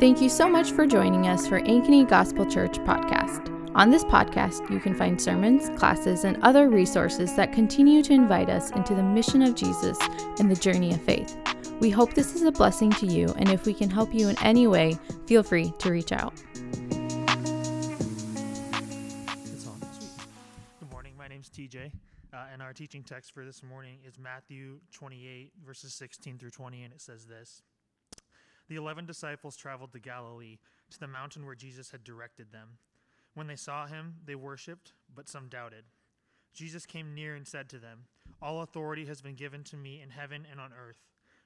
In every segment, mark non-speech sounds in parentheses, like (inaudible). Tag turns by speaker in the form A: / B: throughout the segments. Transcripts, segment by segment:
A: Thank you so much for joining us for Ankeny Gospel Church podcast. On this podcast, you can find sermons, classes, and other resources that continue to invite us into the mission of Jesus and the journey of faith. We hope this is a blessing to you, and if we can help you in any way, feel free to reach out.
B: Good morning. My name is TJ, uh, and our teaching text for this morning is Matthew 28, verses 16 through 20, and it says this The eleven disciples traveled to Galilee, to the mountain where Jesus had directed them. When they saw him, they worshipped, but some doubted. Jesus came near and said to them, All authority has been given to me in heaven and on earth.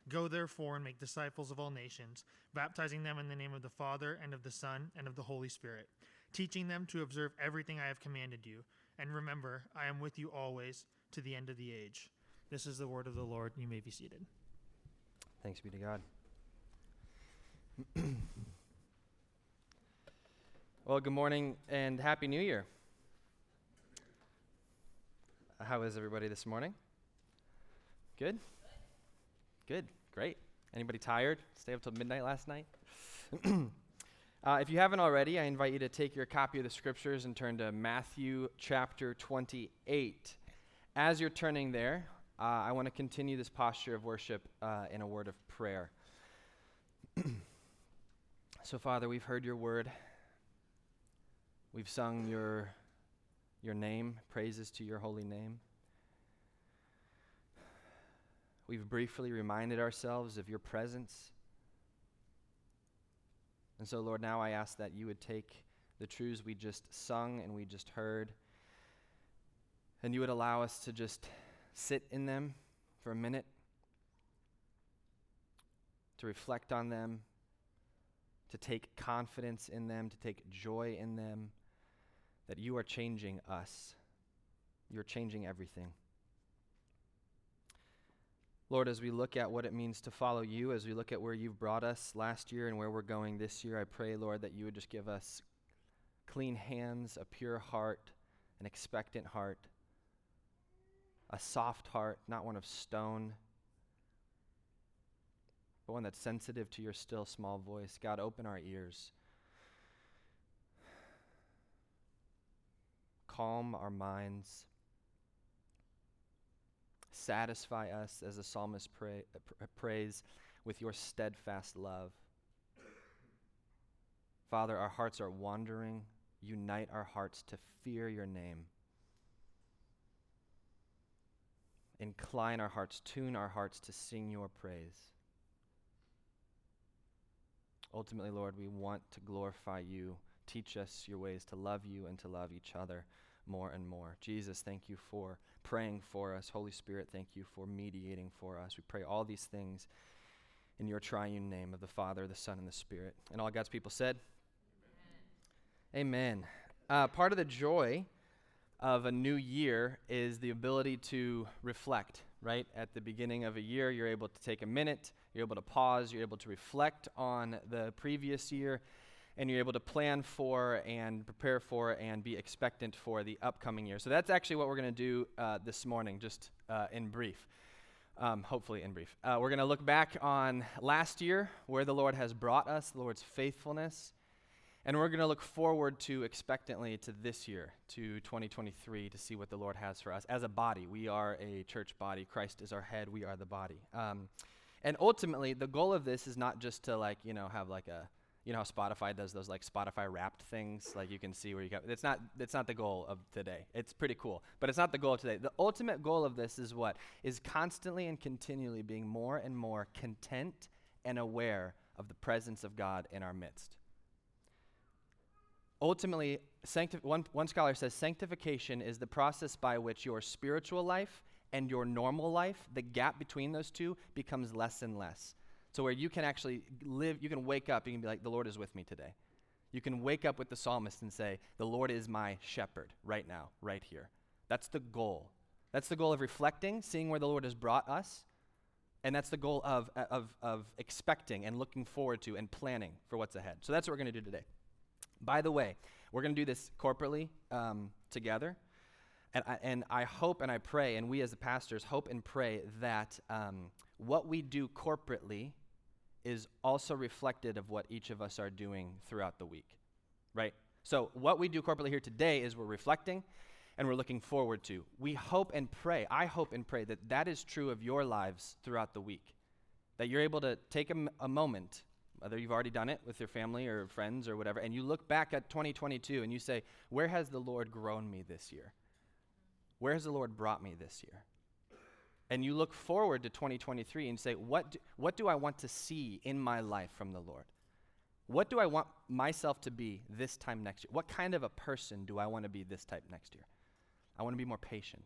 B: Go therefore and make disciples of all nations, baptizing them in the name of the Father, and of the Son, and of the Holy Spirit, teaching them to observe everything I have commanded you. And remember, I am with you always to the end of the age. This is the word of the Lord. You may be seated.
C: Thanks be to God. Well, good morning and Happy New Year. How is everybody this morning? Good? Good, great. Anybody tired? Stay up till midnight last night? (clears throat) uh, if you haven't already, I invite you to take your copy of the scriptures and turn to Matthew chapter 28. As you're turning there, uh, I want to continue this posture of worship uh, in a word of prayer. (clears throat) so, Father, we've heard your word. We've sung your, your name, praises to your holy name. We've briefly reminded ourselves of your presence. And so, Lord, now I ask that you would take the truths we just sung and we just heard, and you would allow us to just sit in them for a minute, to reflect on them, to take confidence in them, to take joy in them, that you are changing us. You're changing everything. Lord, as we look at what it means to follow you, as we look at where you've brought us last year and where we're going this year, I pray, Lord, that you would just give us clean hands, a pure heart, an expectant heart, a soft heart, not one of stone, but one that's sensitive to your still small voice. God, open our ears. Calm our minds Satisfy us, as the psalmist pray, uh, prays, with your steadfast love. Father, our hearts are wandering. Unite our hearts to fear your name. Incline our hearts, tune our hearts to sing your praise. Ultimately, Lord, we want to glorify you. Teach us your ways to love you and to love each other more and more. Jesus, thank you for praying for us. Holy Spirit, thank you for mediating for us. We pray all these things in your triune name of the Father, the Son, and the Spirit. And all God's people said, Amen. Amen. Uh, part of the joy of a new year is the ability to reflect, right? At the beginning of a year, you're able to take a minute, you're able to pause, you're able to reflect on the previous year and you're able to plan for and prepare for and be expectant for the upcoming year. So that's actually what we're going to do uh, this morning, just uh, in brief. Um, hopefully, in brief. Uh, we're going to look back on last year, where the Lord has brought us, the Lord's faithfulness, and we're going to look forward to expectantly to this year, to 2023, to see what the Lord has for us as a body. We are a church body. Christ is our head. We are the body. Um, and ultimately, the goal of this is not just to like you know have like a you know how Spotify does those like Spotify wrapped things, like you can see where you go. It's not it's not the goal of today. It's pretty cool, but it's not the goal of today. The ultimate goal of this is what is constantly and continually being more and more content and aware of the presence of God in our midst. Ultimately, sancti- one, one scholar says sanctification is the process by which your spiritual life and your normal life, the gap between those two, becomes less and less. So where you can actually live, you can wake up, you can be like, the Lord is with me today. You can wake up with the psalmist and say, the Lord is my shepherd right now, right here. That's the goal. That's the goal of reflecting, seeing where the Lord has brought us. And that's the goal of, of, of expecting and looking forward to and planning for what's ahead. So that's what we're going to do today. By the way, we're going to do this corporately um, together. And I, and I hope and I pray, and we as the pastors hope and pray that um, what we do corporately is also reflected of what each of us are doing throughout the week, right? So, what we do corporately here today is we're reflecting and we're looking forward to. We hope and pray, I hope and pray that that is true of your lives throughout the week. That you're able to take a, moment, whether you've already done it with your family or friends or whatever, and you look back at 2022 and you say, Where has the Lord grown me this year? Where has the Lord brought me this year? And you look forward to 2023 and say, what do, what do I want to see in my life from the Lord? What do I want myself to be this time next year? What kind of a person do I want to be this type next year? I want to be more patient.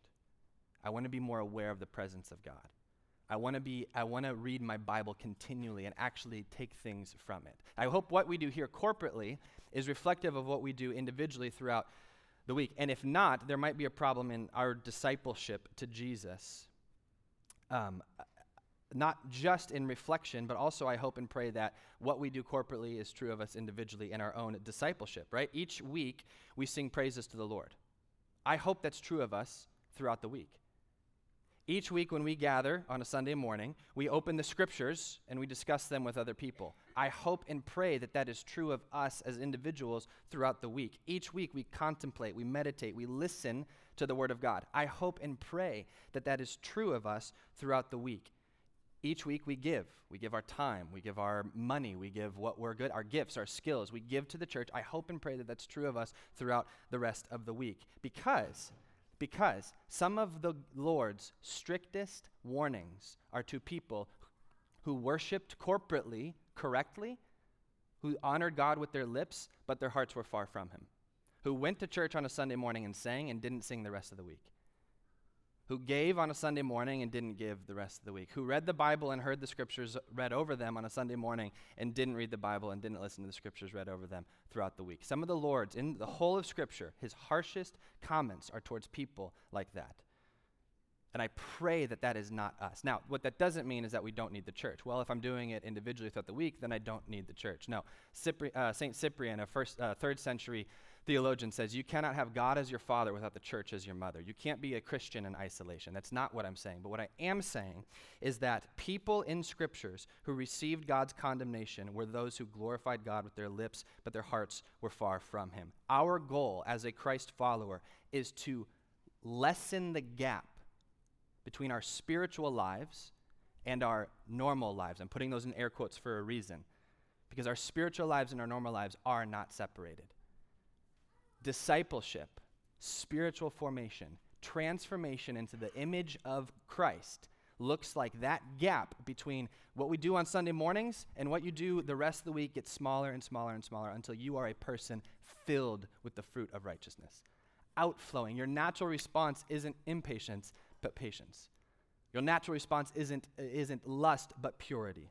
C: I want to be more aware of the presence of God. I want to be I want to read my Bible continually and actually take things from it. I hope what we do here corporately is reflective of what we do individually throughout the week. And if not, there might be a problem in our discipleship to Jesus. Um, not just in reflection, but also I hope and pray that what we do corporately is true of us individually in our own discipleship, right? Each week we sing praises to the Lord. I hope that's true of us throughout the week. Each week, when we gather on a Sunday morning, we open the scriptures and we discuss them with other people. I hope and pray that that is true of us as individuals throughout the week. Each week, we contemplate, we meditate, we listen to the Word of God. I hope and pray that that is true of us throughout the week. Each week, we give. We give our time, we give our money, we give what we're good, our gifts, our skills. We give to the church. I hope and pray that that's true of us throughout the rest of the week. Because because some of the Lord's strictest warnings are to people who worshiped corporately correctly, who honored God with their lips, but their hearts were far from Him, who went to church on a Sunday morning and sang and didn't sing the rest of the week who gave on a Sunday morning and didn't give the rest of the week, who read the Bible and heard the scriptures read over them on a Sunday morning and didn't read the Bible and didn't listen to the scriptures read over them throughout the week. Some of the Lord's, in the whole of Scripture, his harshest comments are towards people like that. And I pray that that is not us. Now, what that doesn't mean is that we don't need the church. Well, if I'm doing it individually throughout the week, then I don't need the church. No, Cypri- uh, Saint Cyprian, a first, uh, third century theologian says you cannot have God as your father without the church as your mother. You can't be a Christian in isolation. That's not what I'm saying. But what I am saying is that people in scriptures who received God's condemnation were those who glorified God with their lips, but their hearts were far from him. Our goal as a Christ follower is to lessen the gap between our spiritual lives and our normal lives. I'm putting those in air quotes for a reason. Because our spiritual lives and our normal lives are not separated discipleship, spiritual formation, transformation into the image of Christ looks like that gap between what we do on Sunday mornings and what you do the rest of the week gets smaller and smaller and smaller until you are a person filled with the fruit of righteousness. Outflowing. Your natural response isn't impatience, but patience. Your natural response isn't, isn't lust, but purity.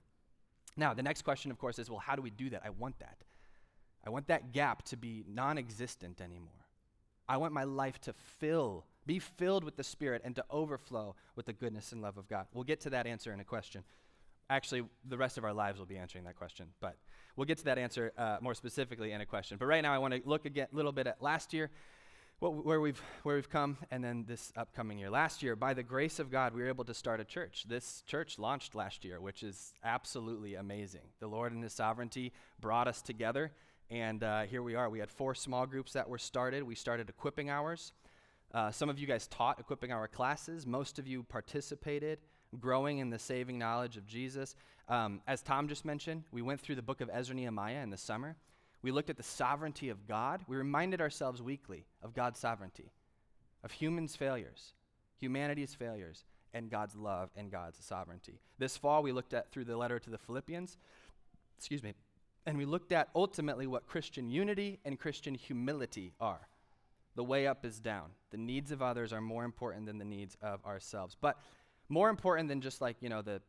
C: Now, the next question, of course, is well, how do we do that? I want that. I want that gap to be non existent anymore. I want my life to fill, be filled with the Spirit, and to overflow with the goodness and love of God. We'll get to that answer in a question. Actually, the rest of our lives will be answering that question, but we'll get to that answer uh, more specifically in a question. But right now, I want to look a little bit at last year, what, where, we've, where we've come, and then this upcoming year. Last year, by the grace of God, we were able to start a church. This church launched last year, which is absolutely amazing. The Lord in His sovereignty brought us together and uh, here we are. We had four small groups that were started. We started equipping hours. Uh, some of you guys taught equipping hour classes. Most of you participated, growing in the saving knowledge of Jesus. Um, as Tom just mentioned, we went through the book of Ezra Nehemiah in the summer. We looked at the sovereignty of God. We reminded ourselves weekly of God's sovereignty, of humans' failures, humanity's failures, and God's love and God's sovereignty. This fall, we looked at through the letter to the Philippians. Excuse me and we looked at ultimately what Christian unity and Christian humility are. The way up is down. The needs of others are more important than the needs of ourselves. But more important than just like, you know, the,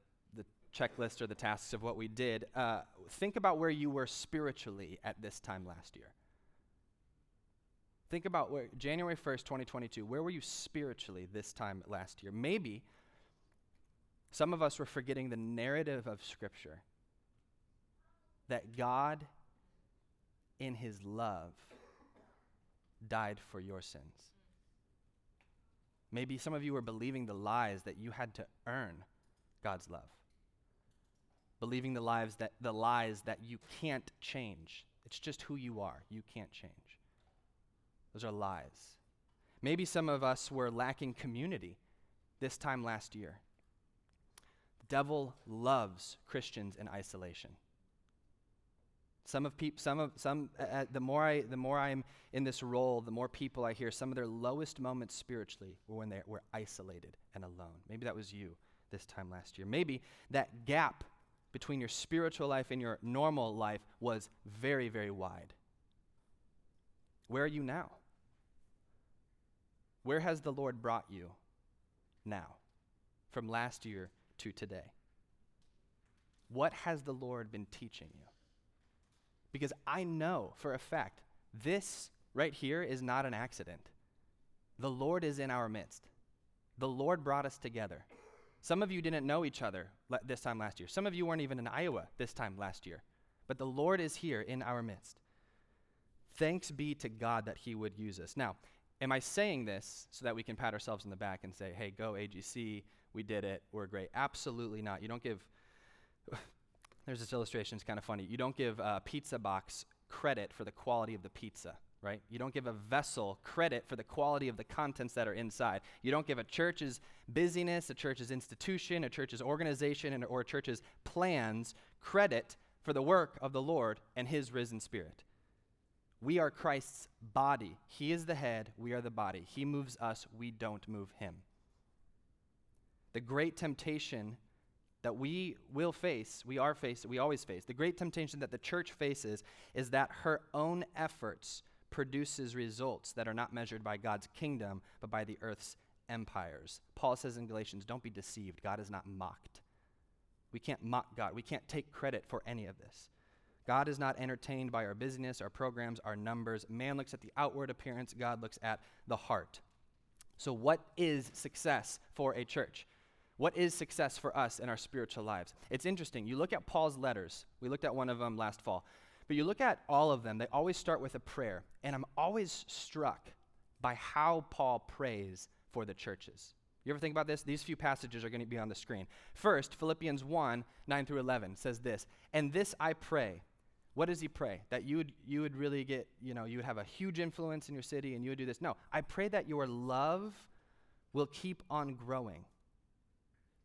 C: checklist or the tasks of what we did, uh, think about where you were spiritually at this time last year. Think about where, January 1st, 2022, where were you spiritually this time last year? Maybe some of us were forgetting the narrative of Scripture that God, in his love, died for your sins. Maybe some of you were believing the lies that you had to earn God's love. Believing the lives that the lies that you can't change. It's just who you are. You can't change. Those are lies. Maybe some of us were lacking community this time last year. The devil loves Christians in isolation. Some of people, some of some. Uh, uh, the more I, the more I'm in this role, the more people I hear. Some of their lowest moments spiritually were when they were isolated and alone. Maybe that was you this time last year. Maybe that gap between your spiritual life and your normal life was very, very wide. Where are you now? Where has the Lord brought you now, from last year to today? What has the Lord been teaching you? Because I know for a fact this right here is not an accident. The Lord is in our midst. The Lord brought us together. Some of you didn't know each other this time last year. Some of you weren't even in Iowa this time last year. But the Lord is here in our midst. Thanks be to God that He would use us. Now, am I saying this so that we can pat ourselves in the back and say, hey, go AGC, we did it, we're great? Absolutely not. You don't give (laughs) there's this illustration, it's kind of funny. You don't give a pizza box credit for the quality of the pizza, right? You don't give a vessel credit for the quality of the contents that are inside. You don't give a church's busyness, a church's institution, a church's organization, and, or a church's plans credit for the work of the Lord and His risen Spirit. We are Christ's body. He is the head, we are the body. He moves us, we don't move Him. The great temptation that we will face, we are faced, we always face. The great temptation that the church faces is that her own efforts produces results that are not measured by God's kingdom, but by the earth's empires. Paul says in Galatians, don't be deceived. God is not mocked. We can't mock God. We can't take credit for any of this. God is not entertained by our business, our programs, our numbers. Man looks at the outward appearance, God looks at the heart. So, what is success for a church? What is success for us in our spiritual lives? It's interesting. You look at Paul's letters, we looked at one of them last fall, but you look at all of them, they always start with a prayer. And I'm always struck by how Paul prays for the churches. You ever think about this? These few passages are going to be on the screen. First, Philippians 1 9 through 11 says this, and this I pray. What does he pray? That you would, you would really get, you know, you would have a huge influence in your city and you would do this. No, I pray that your love will keep on growing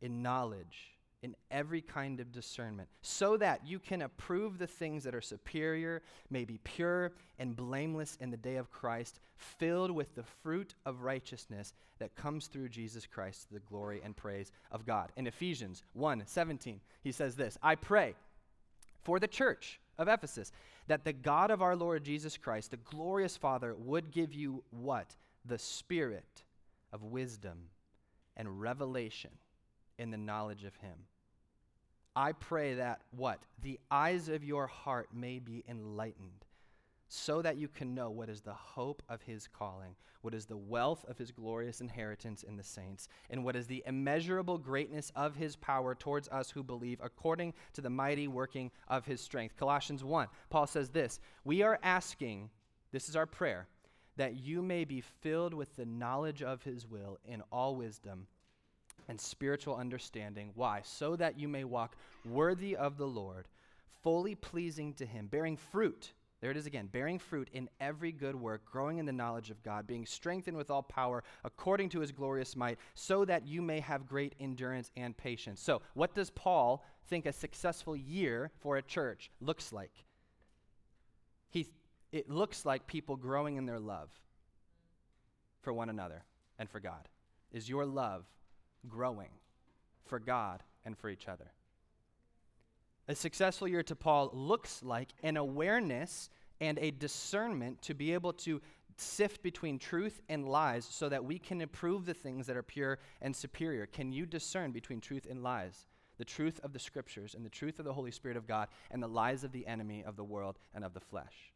C: in knowledge, in every kind of discernment, so that you can approve the things that are superior, may be pure and blameless in the day of Christ, filled with the fruit of righteousness that comes through Jesus Christ to the glory and praise of God. In Ephesians 1 17, he says this I pray for the church of Ephesus that the God of our Lord Jesus Christ, the glorious Father, would give you what? The spirit of wisdom and revelation in the knowledge of him. I pray that what? The eyes of your heart may be enlightened, so that you can know what is the hope of his calling, what is the wealth of his glorious inheritance in the saints, and what is the immeasurable greatness of his power towards us who believe, according to the mighty working of his strength. Colossians 1, Paul says this We are asking, this is our prayer, that you may be filled with the knowledge of his will in all wisdom and spiritual understanding. Why? So that you may walk worthy of the Lord, fully pleasing to Him, bearing fruit. There it is again, bearing fruit in every good work, growing in the knowledge of God, being strengthened with all power according to his glorious might, so that you may have great endurance and patience. So, what does Paul think a successful year for a church looks like? He, it looks like people growing in their love for one another and for God. Is your love growing for God and for each other. A successful year to Paul looks like an awareness and a discernment to be able to sift between truth and lies so that we can improve the things that are pure and superior. Can you discern between truth and lies? The truth of the scriptures and the truth of the Holy Spirit of God and the lies of the enemy of the world and of the flesh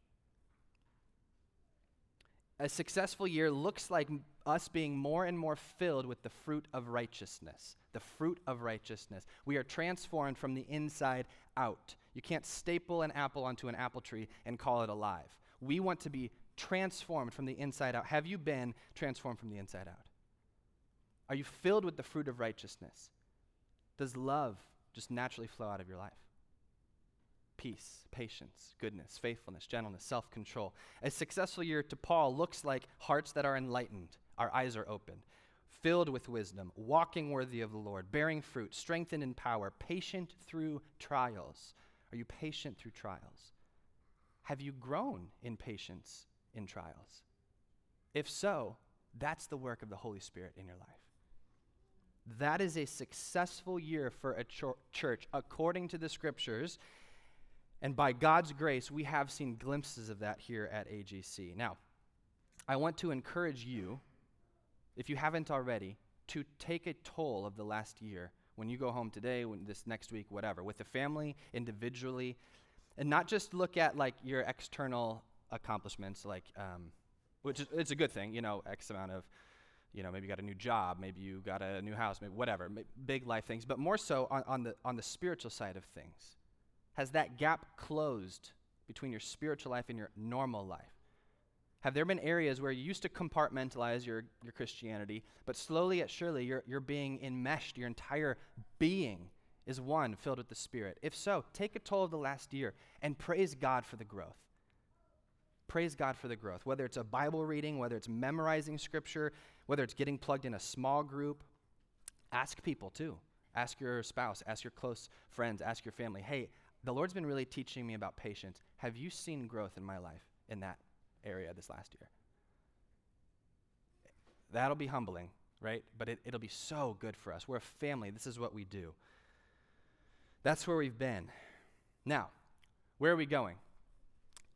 C: a successful year looks like us being more and more filled with the fruit of righteousness. The fruit of righteousness. We are transformed from the inside out. You can't staple an apple onto an apple tree and call it alive. We want to be transformed from the inside out. Have you been transformed from the inside out? Are you filled with the fruit of righteousness? Does love just naturally flow out of your life? Peace, patience, goodness, faithfulness, gentleness, self control. A successful year to Paul looks like hearts that are enlightened, our eyes are opened, filled with wisdom, walking worthy of the Lord, bearing fruit, strengthened in power, patient through trials. Are you patient through trials? Have you grown in patience in trials? If so, that's the work of the Holy Spirit in your life. That is a successful year for a ch- church according to the scriptures. And by God's grace, we have seen glimpses of that here at AGC. Now, I want to encourage you, if you haven't already, to take a toll of the last year when you go home today, when this next week, whatever, with the family, individually, and not just look at like your external accomplishments, like, um, which is it's a good thing, you know, X amount of you know, maybe you got a new job, maybe you got a new house, maybe whatever, big life things, but more so on, on, the, on the spiritual side of things. Has that gap closed between your spiritual life and your normal life? Have there been areas where you used to compartmentalize your, your Christianity, but slowly yet surely you're, you're being enmeshed, your entire being is one filled with the Spirit? If so, take a toll of the last year and praise God for the growth praise God for the growth. Whether it's a Bible reading, whether it's memorizing scripture, whether it's getting plugged in a small group, ask people too. Ask your spouse, ask your close friends, ask your family, hey, the Lord's been really teaching me about patience. Have you seen growth in my life in that area this last year? That'll be humbling, right? But it, it'll be so good for us. We're a family. This is what we do. That's where we've been. Now, where are we going?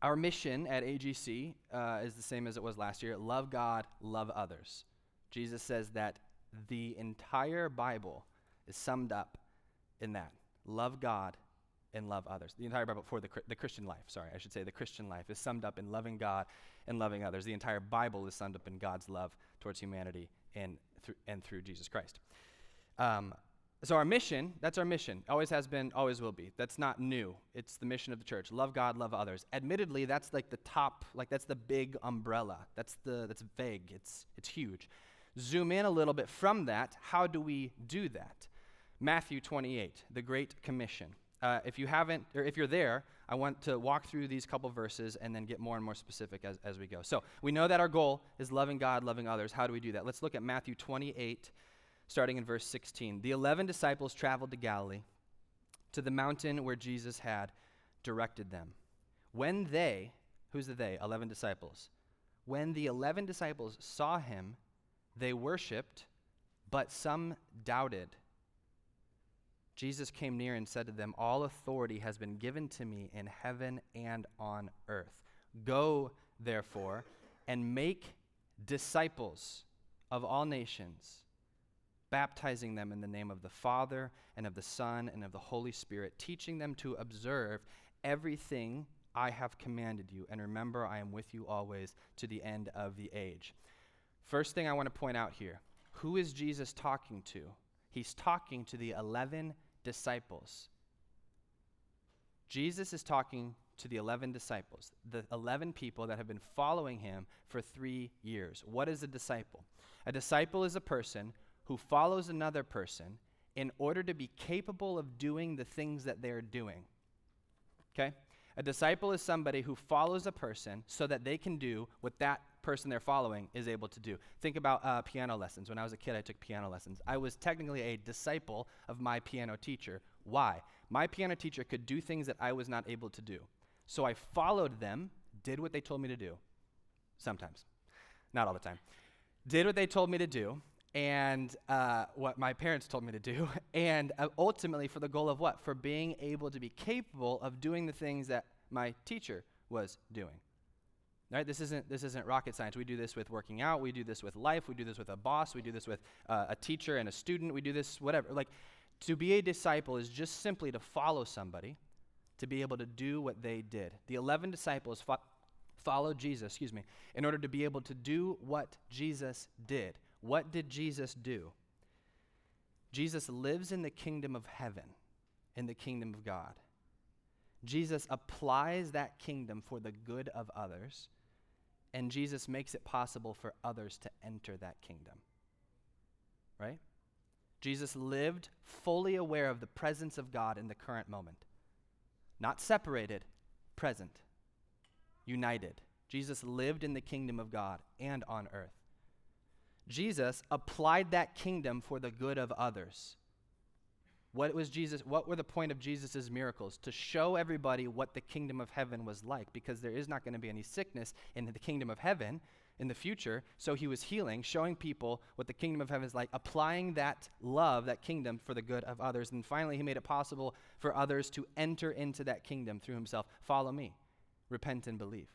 C: Our mission at AGC uh, is the same as it was last year love God, love others. Jesus says that the entire Bible is summed up in that love God and love others. The entire Bible for the, the Christian life, sorry, I should say the Christian life is summed up in loving God and loving others. The entire Bible is summed up in God's love towards humanity and, through and through Jesus Christ. Um, so, our mission, that's our mission. Always has been, always will be. That's not new. It's the mission of the church. Love God, love others. Admittedly, that's like the top, like that's the big umbrella. That's the that's vague. It's it's huge. Zoom in a little bit from that. How do we do that? Matthew 28, the Great Commission. Uh, if you haven't, or if you're there, I want to walk through these couple verses and then get more and more specific as, as we go. So we know that our goal is loving God, loving others. How do we do that? Let's look at Matthew 28, starting in verse 16. The eleven disciples traveled to Galilee, to the mountain where Jesus had directed them. When they, who's the they? Eleven disciples. When the eleven disciples saw him, they worshiped, but some doubted. Jesus came near and said to them, All authority has been given to me in heaven and on earth. Go, therefore, and make disciples of all nations baptizing them in the name of the Father and of the Son and of the Holy Spirit, teaching them to observe everything I have commanded you. And remember, I am with you always to the end of the age. First thing I want to point out here who is Jesus talking to? He's talking to the 11 disciples. Jesus is talking to the 11 disciples, the 11 people that have been following him for three years. What is a disciple? A disciple is a person who follows another person in order to be capable of doing the things that they're doing. Okay? A disciple is somebody who follows a person so that they can do what that person they're following is able to do. Think about uh, piano lessons. When I was a kid, I took piano lessons. I was technically a disciple of my piano teacher. Why? My piano teacher could do things that I was not able to do. So I followed them, did what they told me to do. Sometimes, not all the time. Did what they told me to do, and uh, what my parents told me to do, (laughs) and uh, ultimately for the goal of what? For being able to be capable of doing the things that my teacher was doing. Right? This isn't this isn't rocket science. We do this with working out. We do this with life. We do this with a boss. We do this with uh, a teacher and a student. We do this whatever. Like to be a disciple is just simply to follow somebody, to be able to do what they did. The eleven disciples fo- followed Jesus. Excuse me, in order to be able to do what Jesus did. What did Jesus do? Jesus lives in the kingdom of heaven, in the kingdom of God. Jesus applies that kingdom for the good of others, and Jesus makes it possible for others to enter that kingdom. Right? Jesus lived fully aware of the presence of God in the current moment. not separated, present, united. Jesus lived in the kingdom of God and on earth. Jesus applied that kingdom for the good of others. What was Jesus what were the point of Jesus' miracles? To show everybody what the kingdom of heaven was like because there is not going to be any sickness in the kingdom of heaven in the future. So he was healing, showing people what the kingdom of heaven is like, applying that love, that kingdom for the good of others. And finally he made it possible for others to enter into that kingdom through himself. Follow me. Repent and believe.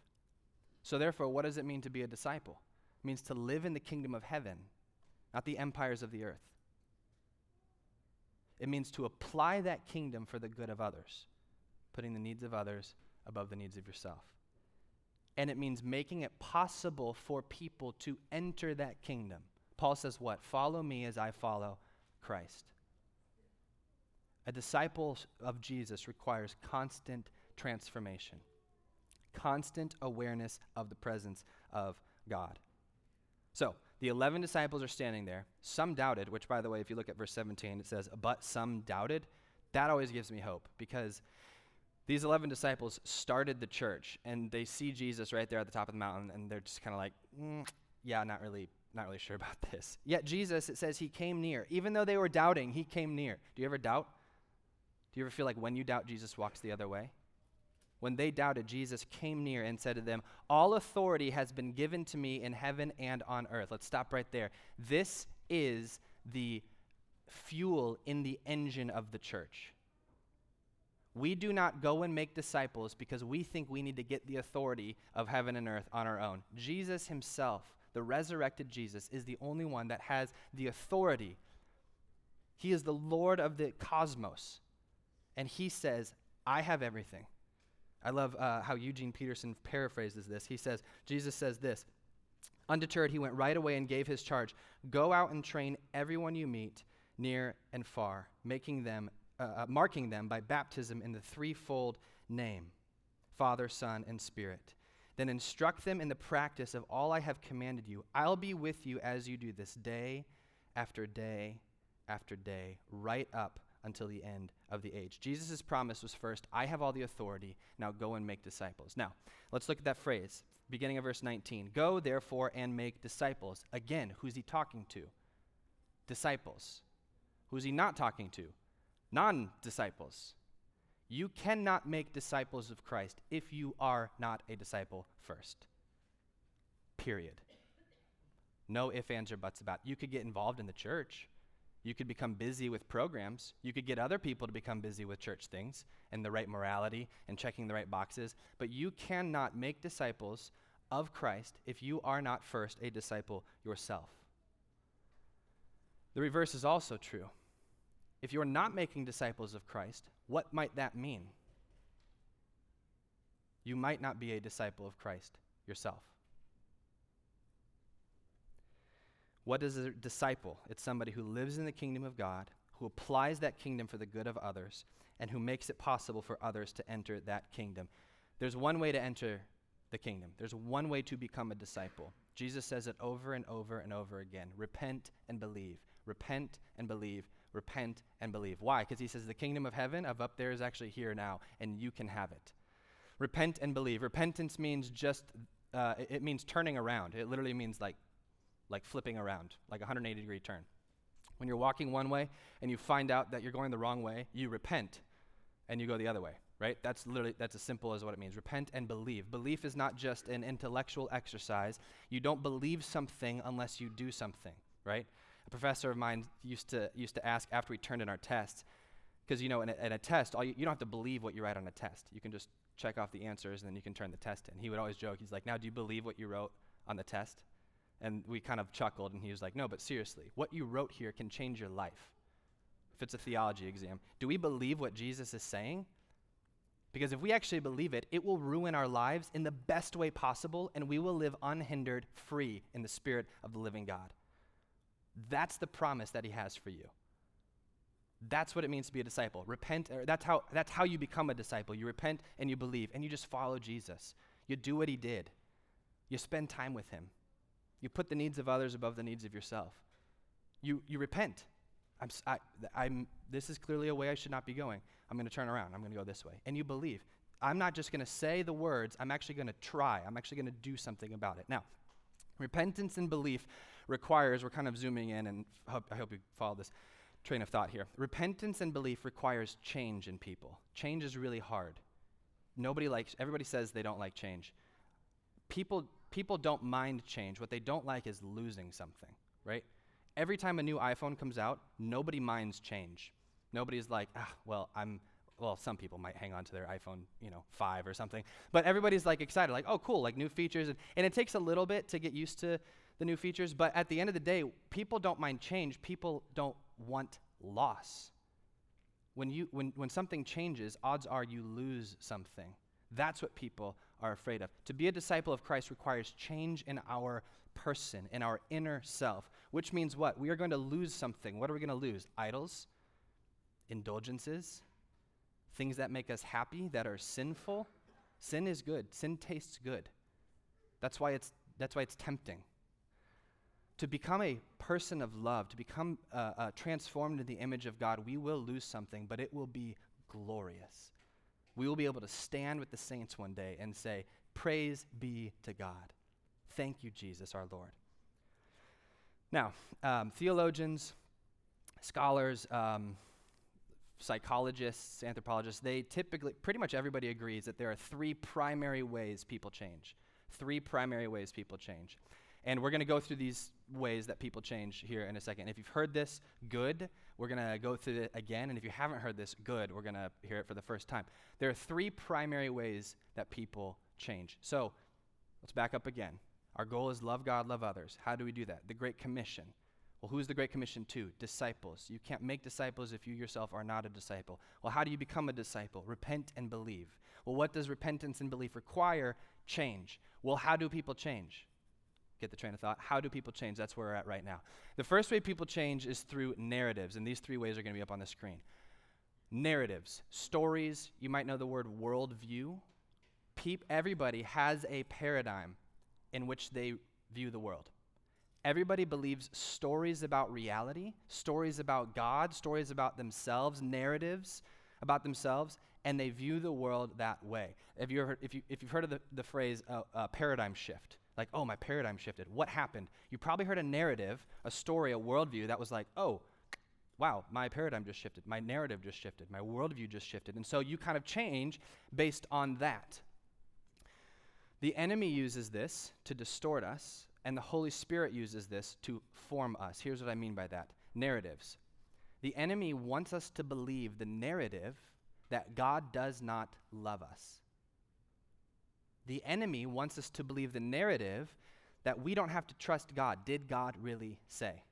C: So therefore, what does it mean to be a disciple? It means to live in the kingdom of heaven, not the empires of the earth. It means to apply that kingdom for the good of others, putting the needs of others above the needs of yourself. And it means making it possible for people to enter that kingdom. Paul says, What? Follow me as I follow Christ. A disciple of Jesus requires constant transformation, constant awareness of the presence of God. So, the 11 disciples are standing there. Some doubted, which, by the way, if you look at verse 17, it says, But some doubted. That always gives me hope because these 11 disciples started the church and they see Jesus right there at the top of the mountain and they're just kind of like, mm, Yeah, not really. Not really sure (laughs) about this. Yet Jesus, it says he came near. Even though they were doubting, he came near. Do you ever doubt? Do you ever feel like when you doubt, Jesus walks the other way? When they doubted, Jesus came near and said to them, All authority has been given to me in heaven and on earth. Let's stop right there. This is the fuel in the engine of the church. We do not go and make disciples because we think we need to get the authority of heaven and earth on our own. Jesus himself, the resurrected Jesus, is the only one that has the authority. He is the Lord of the cosmos. And he says, I have everything. I love uh, how Eugene Peterson paraphrases this. He says, Jesus says this Undeterred, he went right away and gave his charge Go out and train everyone you meet, near and far, making them, uh, uh, marking them by baptism in the threefold name Father, Son, and Spirit. Then instruct them in the practice of all I have commanded you. I'll be with you as you do this day after day after day, right up until the end of the age. Jesus' promise was first, I have all the authority, now go and make disciples. Now, let's look at that phrase, beginning of verse 19. Go, therefore, and make disciples. Again, who's he talking to? Disciples. Who's he not talking to? Non disciples. You cannot make disciples of Christ if you are not a disciple first. Period. No ifs, ands, or buts about it. You could get involved in the church. You could become busy with programs. You could get other people to become busy with church things and the right morality and checking the right boxes. But you cannot make disciples of Christ if you are not first a disciple yourself. The reverse is also true. If you're not making disciples of Christ, what might that mean? You might not be a disciple of Christ yourself. What is a disciple? It's somebody who lives in the kingdom of God, who applies that kingdom for the good of others, and who makes it possible for others to enter that kingdom. There's one way to enter the kingdom, there's one way to become a disciple. Jesus says it over and over and over again repent and believe. Repent and believe. Repent and believe. Why? Because he says the kingdom of heaven of up there is actually here now, and you can have it. Repent and believe. Repentance means just, uh, it, it means turning around. It literally means like like flipping around, like a 180 degree turn. When you're walking one way and you find out that you're going the wrong way, you repent and you go the other way, right? That's literally that's as simple as what it means. Repent and believe. Belief is not just an intellectual exercise. You don't believe something unless you do something, right? A professor of mine used to used to ask after we turned in our tests, because you know in a, in a test, you, you don't have to believe what you write on a test. You can just check off the answers and then you can turn the test in. He would always joke. He's like, "Now, do you believe what you wrote on the test?" And we kind of chuckled, and he was like, No, but seriously, what you wrote here can change your life. If it's a theology exam, do we believe what Jesus is saying? Because if we actually believe it, it will ruin our lives in the best way possible, and we will live unhindered, free in the Spirit of the living God. That's the promise that He has for you. That's what it means to be a disciple. Repent, that's how, that's how you become a disciple. You repent and you believe, and you just follow Jesus. You do what He did, you spend time with Him. You put the needs of others above the needs of yourself. You, you repent. I'm, I, I'm, this is clearly a way I should not be going. I'm going to turn around. I'm going to go this way. And you believe. I'm not just going to say the words, I'm actually going to try. I'm actually going to do something about it. Now, repentance and belief requires, we're kind of zooming in, and I hope you follow this train of thought here. Repentance and belief requires change in people. Change is really hard. Nobody likes, everybody says they don't like change. People, people don't mind change. What they don't like is losing something, right? Every time a new iPhone comes out, nobody minds change. Nobody's like, ah, well, I'm, well, some people might hang on to their iPhone, you know, 5 or something. But everybody's like excited, like, oh, cool, like new features. And, and it takes a little bit to get used to the new features. But at the end of the day, people don't mind change. People don't want loss. When, you, when, when something changes, odds are you lose something. That's what people are afraid of. To be a disciple of Christ requires change in our person, in our inner self, which means what? We are going to lose something. What are we going to lose? Idols, indulgences, things that make us happy, that are sinful. Sin is good. Sin tastes good. That's why it's, that's why it's tempting. To become a person of love, to become uh, uh, transformed in the image of God, we will lose something, but it will be glorious. We will be able to stand with the saints one day and say, Praise be to God. Thank you, Jesus, our Lord. Now, um, theologians, scholars, um, psychologists, anthropologists, they typically, pretty much everybody agrees that there are three primary ways people change. Three primary ways people change. And we're going to go through these ways that people change here in a second. If you've heard this, good. We're going to go through it again. And if you haven't heard this, good. We're going to hear it for the first time. There are three primary ways that people change. So let's back up again. Our goal is love God, love others. How do we do that? The Great Commission. Well, who's the Great Commission to? Disciples. You can't make disciples if you yourself are not a disciple. Well, how do you become a disciple? Repent and believe. Well, what does repentance and belief require? Change. Well, how do people change? Get the train of thought. How do people change? That's where we're at right now. The first way people change is through narratives, and these three ways are going to be up on the screen. Narratives, stories, you might know the word worldview. Peop- everybody has a paradigm in which they view the world. Everybody believes stories about reality, stories about God, stories about themselves, narratives about themselves, and they view the world that way. Have you ever, if, you, if you've heard of the, the phrase uh, uh, paradigm shift, like, oh, my paradigm shifted, what happened? You probably heard a narrative, a story, a worldview that was like, oh, wow, my paradigm just shifted, my narrative just shifted, my worldview just shifted. And so you kind of change based on that. The enemy uses this to distort us, and the Holy Spirit uses this to form us. Here's what I mean by that narratives. The enemy wants us to believe the narrative that God does not love us. The enemy wants us to believe the narrative that we don't have to trust God. Did God really say?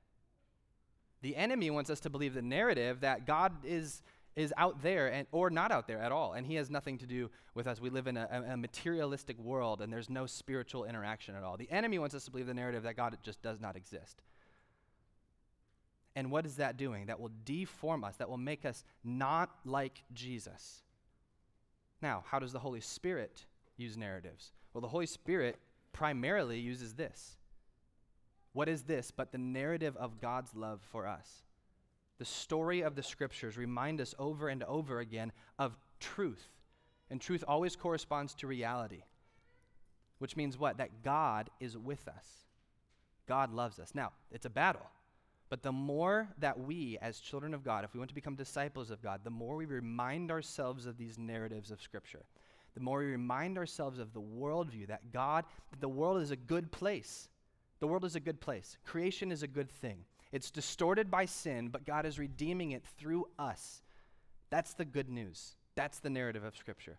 C: The enemy wants us to believe the narrative that God is is out there and, or not out there at all, and he has nothing to do with us. We live in a, a, materialistic world, and there's no spiritual interaction at all. The enemy wants us to believe the narrative that God just does not exist. And what is that doing? That will deform us, that will make us not like Jesus. Now, how does the Holy Spirit use narratives? Well, the Holy Spirit primarily uses this. What is this but the narrative of God's love for us? The story of the scriptures remind us over and over again of truth. And truth always corresponds to reality. Which means what? That God is with us. God loves us. Now, it's a battle. But the more that we, as children of God, if we want to become disciples of God, the more we remind ourselves of these narratives of Scripture, the more we remind ourselves of the worldview that God, that the world is a good place. The world is a good place. Creation is a good thing. It's distorted by sin, but God is redeeming it through us. That's the good news. That's the narrative of Scripture.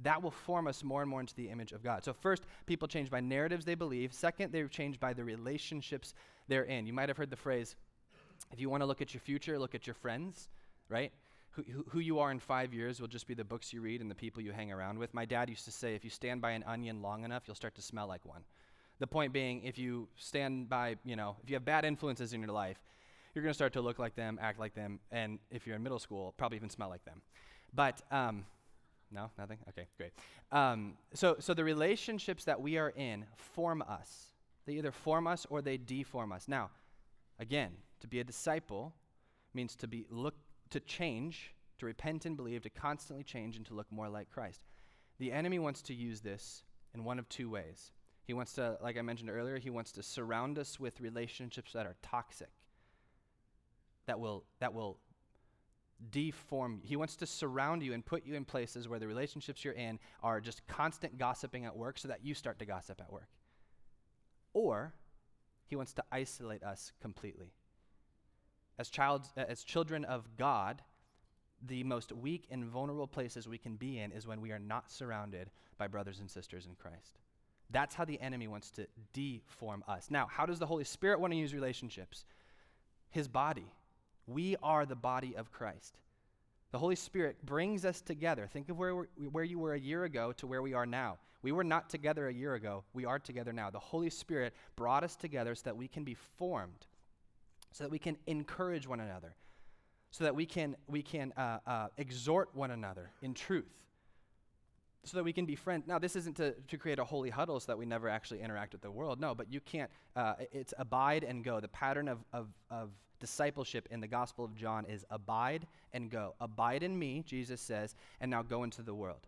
C: That will form us more and more into the image of God. So, first, people change by narratives they believe. Second, they're changed by the relationships they're in. You might have heard the phrase if you want to look at your future, look at your friends, right? Who, who, you are in five years will just be the books you read and the people you hang around with. My dad used to say if you stand by an onion long enough, you'll start to smell like one. The point being, if you stand by, you know, if you have bad influences in your life, you're going to start to look like them, act like them, and if you're in middle school, probably even smell like them. But, um, no, nothing? Okay, great. Um, so, so the relationships that we are in form us. They either form us or they deform us. Now, again, to be a disciple means to be look to change, to repent and believe, to constantly change and to look more like Christ. The enemy wants to use this in one of two ways. He wants to, like I mentioned earlier, he wants to surround us with relationships that are toxic, that will, that will deform. He wants to surround you and put you in places where the relationships you're in are just constant gossiping at work so that you start to gossip at work. Or he wants to isolate us completely. As, child, as children of God, the most weak and vulnerable places we can be in is when we are not surrounded by brothers and sisters in Christ. That's how the enemy wants to deform us. Now, how does the Holy Spirit want to use relationships? His body. We are the body of Christ. The Holy Spirit brings us together. Think of where, where you were a year ago to where we are now. We were not together a year ago. We are together now. The Holy Spirit brought us together so that we can be formed, so that we can encourage one another, so that we can, we can uh, uh, exhort one another in truth so that we can be friends. Now, this isn't to, to create a holy huddle so that we never actually interact with the world. No, but you can't, uh, it's abide and go. The pattern of, of, of discipleship in the Gospel of John is abide and go. Abide in me, Jesus says, and now go into the world.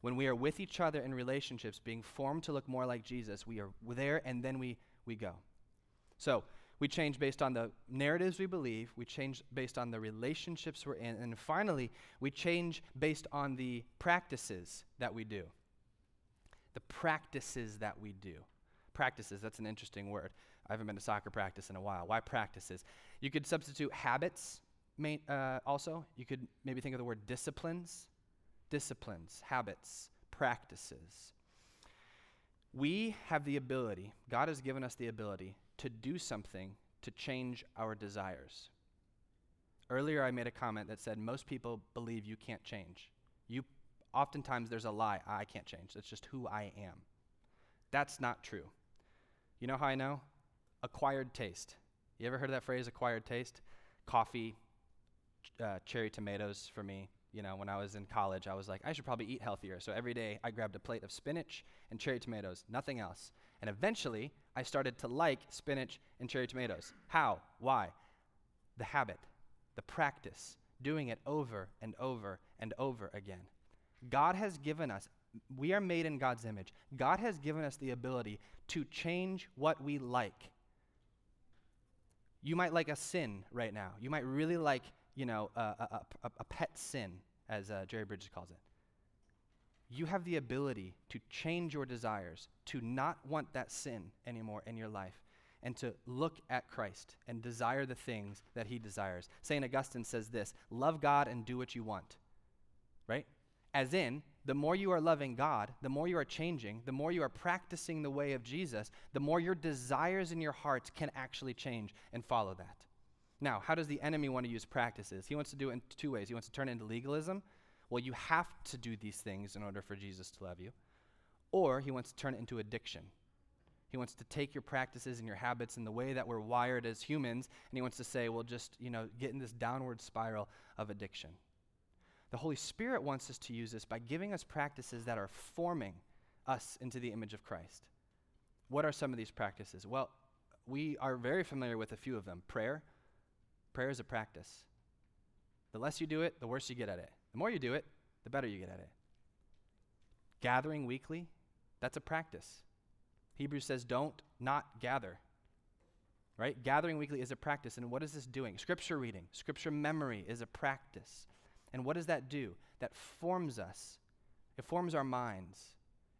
C: When we are with each other in relationships, being formed to look more like Jesus, we are there and then we, we go. So, we change based on the narratives we believe. We change based on the relationships we're in. And finally, we change based on the practices that we do. The practices that we do. Practices, that's an interesting word. I haven't been to soccer practice in a while. Why practices? You could substitute habits uh, also. You could maybe think of the word disciplines. Disciplines, habits, practices. We have the ability, God has given us the ability to do something to change our desires. Earlier, I made a comment that said most people believe you can't change. You, oftentimes, there's a lie I can't change. That's just who I am. That's not true. You know how I know? Acquired taste. You ever heard that phrase, acquired taste? Coffee, uh, cherry tomatoes for me. You know, when I was in college, I was like, I should probably eat healthier. So every day I grabbed a plate of spinach and cherry tomatoes, nothing else. And eventually, I started to like spinach and cherry tomatoes. How? Why? The habit, the practice, doing it over and over and over again. God has given us, we are made in God's image. God has given us the ability to change what we like. You might like a sin right now. You might really like, you know, a, a, a, a pet sin, as uh, Jerry Bridges calls it you have the ability to change your desires, to not want that sin anymore in your life, and to look at Christ and desire the things that he desires. St. Augustine says this love God and do what you want. Right? As in, the more you are loving God, the more you are changing, the more you are practicing the way of Jesus, the more your desires in your heart can actually change and follow that. Now, how does the enemy want to use practices? He wants to do it in two ways. He wants to turn it into legalism well, you have to do these things in order for Jesus to love you. Or he wants to turn it into addiction. He wants to take your practices and your habits and the way that we're wired as humans, and he wants to say, well, just, you know, get in this downward spiral of addiction. The Holy Spirit wants us to use this by giving us practices that are forming us into the image of Christ. What are some of these practices? Well, we are very familiar with a few of them. Prayer. Prayer is a practice. The less you do it, the worse you get at it. The more you do it, the better you get at it. Gathering weekly, that's a practice. Hebrews says, don't not gather. Right? Gathering weekly is a practice. And what is this doing? Scripture reading, scripture memory is a practice. And what does that do? That forms us, it forms our minds.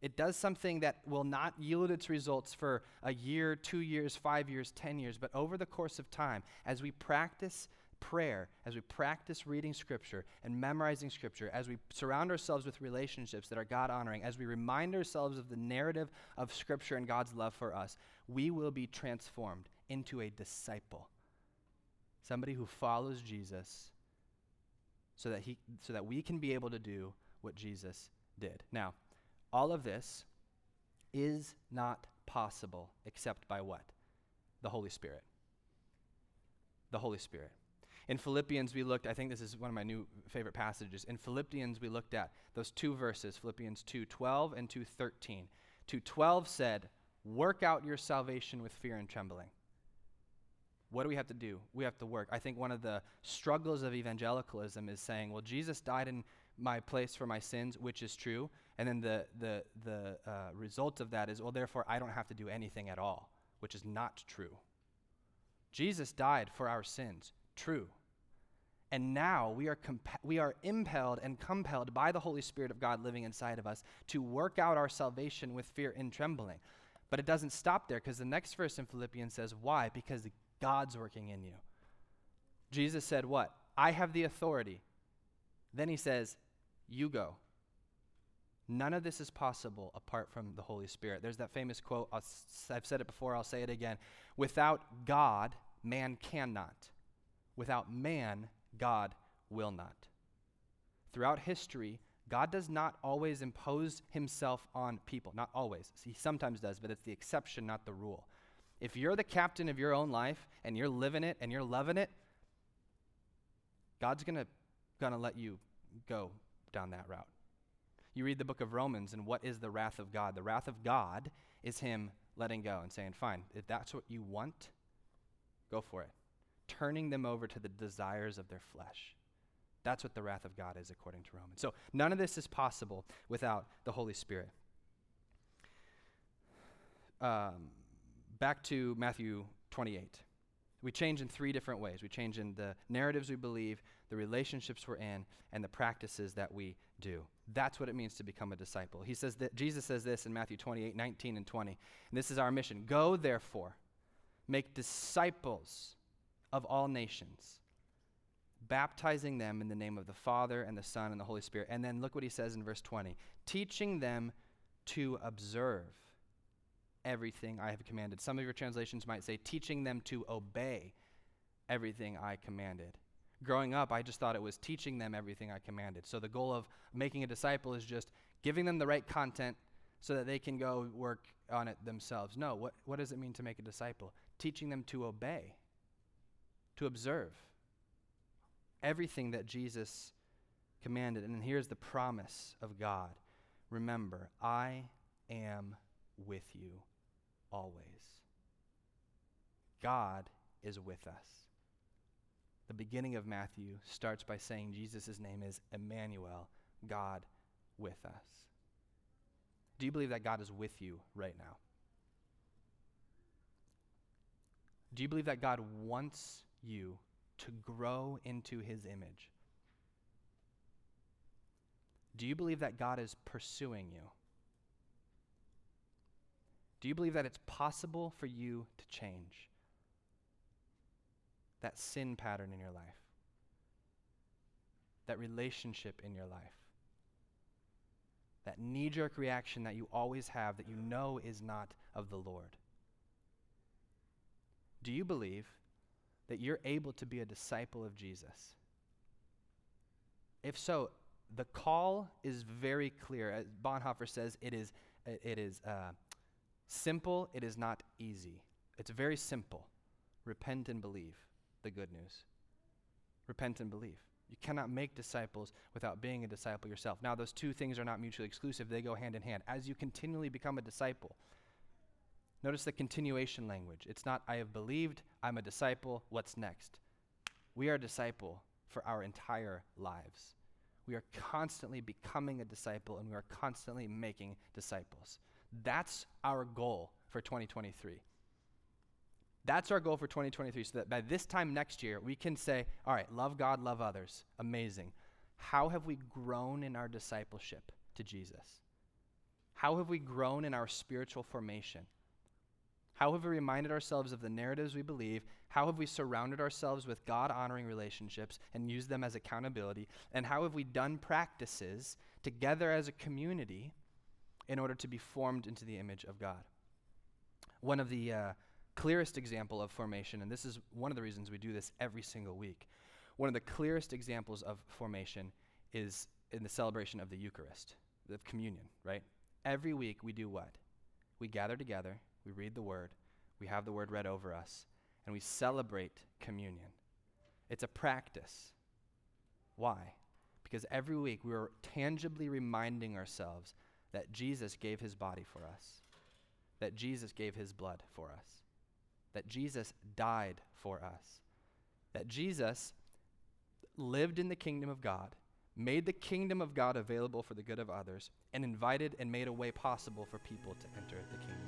C: It does something that will not yield its results for a year, two years, five years, ten years, but over the course of time, as we practice prayer, as we practice reading Scripture and memorizing Scripture, as we surround ourselves with relationships that are God honoring, as we remind ourselves of the narrative of Scripture and God's love for us, we will be transformed into a disciple. Somebody who follows Jesus so that, he, so that we can be able to do what Jesus did. Now, all of this is not possible except by what? The Holy Spirit. The Holy Spirit. In Philippians, we looked, I think this is one of my new favorite passages. In Philippians, we looked at those two verses, Philippians 2:12 and 2:13. 2:12 said, "Work out your salvation with fear and trembling." What do we have to do? We have to work. I think one of the struggles of evangelicalism is saying, well, Jesus died in my place for my sins, which is true. And then the, the, the uh, result of that is, well, therefore, I don't have to do anything at all, which is not true. Jesus died for our sins, true. And now we are, compa- we are impelled and compelled by the Holy Spirit of God living inside of us to work out our salvation with fear and trembling. But it doesn't stop there because the next verse in Philippians says, Why? Because God's working in you. Jesus said, What? I have the authority. Then he says, You go. None of this is possible apart from the Holy Spirit. There's that famous quote, i have said it before, I'll say it again. Without God, man cannot. Without man, God will not. Throughout history, God does not always impose himself on people. Not always. He sometimes does, but it's the exception, not the rule. If you're the captain of your own life and you're living it and you're loving it, God's going to going to let you go down that route. You read the book of Romans and what is the wrath of God? The wrath of God is him letting go and saying, "Fine, if that's what you want, go for it." Turning them over to the desires of their flesh. That's what the wrath of God is, according to Romans. So none of this is possible without the Holy Spirit. Um, back to Matthew 28. We change in three different ways. We change in the narratives we believe, the relationships we're in, and the practices that we do. That's what it means to become a disciple. He says that Jesus says this in Matthew 28, 19 and 20. And this is our mission. Go therefore, make disciples of all nations, baptizing them in the name of the Father and the Son and the Holy Spirit. And then look what he says in verse 20 teaching them to observe everything I have commanded. Some of your translations might say teaching them to obey everything I commanded. Growing up, I just thought it was teaching them everything I commanded. So the goal of making a disciple is just giving them the right content so that they can go work on it themselves. No, what, what does it mean to make a disciple? Teaching them to obey, to observe everything that Jesus commanded. And here's the promise of God Remember, I am with you always. God is with us. The beginning of Matthew starts by saying Jesus' name is Emmanuel, God with us. Do you believe that God is with you right now? Do you believe that God wants you to grow into his image? Do you believe that God is pursuing you? Do you believe that it's possible for you to change that sin pattern in your life, that relationship in your life, that knee jerk reaction that you always have that you know is not of the Lord? Do you believe that you're able to be a disciple of Jesus? If so, the call is very clear. As Bonhoeffer says, it is, it is uh, simple, it is not easy. It's very simple. Repent and believe the good news. Repent and believe. You cannot make disciples without being a disciple yourself. Now, those two things are not mutually exclusive, they go hand in hand. As you continually become a disciple, Notice the continuation language. It's not, I have believed, I'm a disciple, what's next? We are a disciple for our entire lives. We are constantly becoming a disciple and we are constantly making disciples. That's our goal for 2023. That's our goal for 2023 so that by this time next year, we can say, all right, love God, love others. Amazing. How have we grown in our discipleship to Jesus? How have we grown in our spiritual formation? How have we reminded ourselves of the narratives we believe? How have we surrounded ourselves with God honoring relationships and used them as accountability? And how have we done practices together as a community in order to be formed into the image of God? One of the uh, clearest example of formation, and this is one of the reasons we do this every single week, one of the clearest examples of formation is in the celebration of the Eucharist, of communion, right? Every week we do what? We gather together we read the word, we have the word read over us, and we celebrate communion. It's a practice. Why? Because every week we are tangibly reminding ourselves that Jesus gave his body for us, that Jesus gave his blood for us, that Jesus died for us, that Jesus lived in the kingdom of God, made the kingdom of God available for the good of others, and invited and made a way possible for people to enter the kingdom.